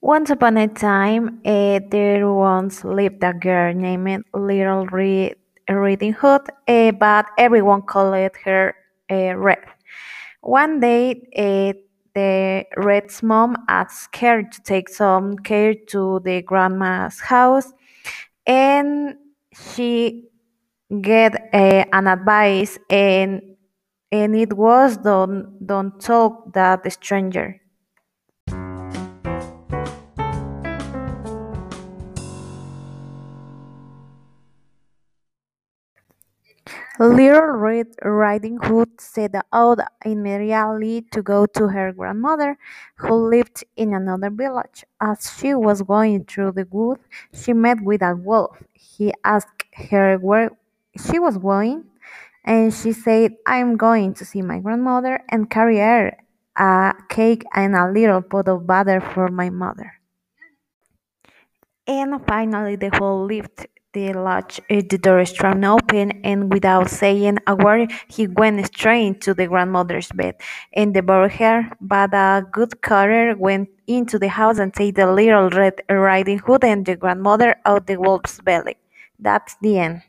Once upon a time, there once lived a girl named Little Red Riding Hood, eh, but everyone called her eh, Red. One day, eh, the Red's mom asked her to take some care to the grandma's house, and she get an advice, and and it was don't don't talk that stranger. Little Red Riding Hood set out immediately to go to her grandmother, who lived in another village. As she was going through the wood, she met with a wolf. He asked her where she was going, and she said, I'm going to see my grandmother and carry her a cake and a little pot of butter for my mother. And finally, the wolf left the lodge, the door swung open, and without saying a word, he went straight to the grandmother's bed and devoured her. But a good cutter went into the house and take the little Red Riding Hood and the grandmother out the wolf's belly. That's the end.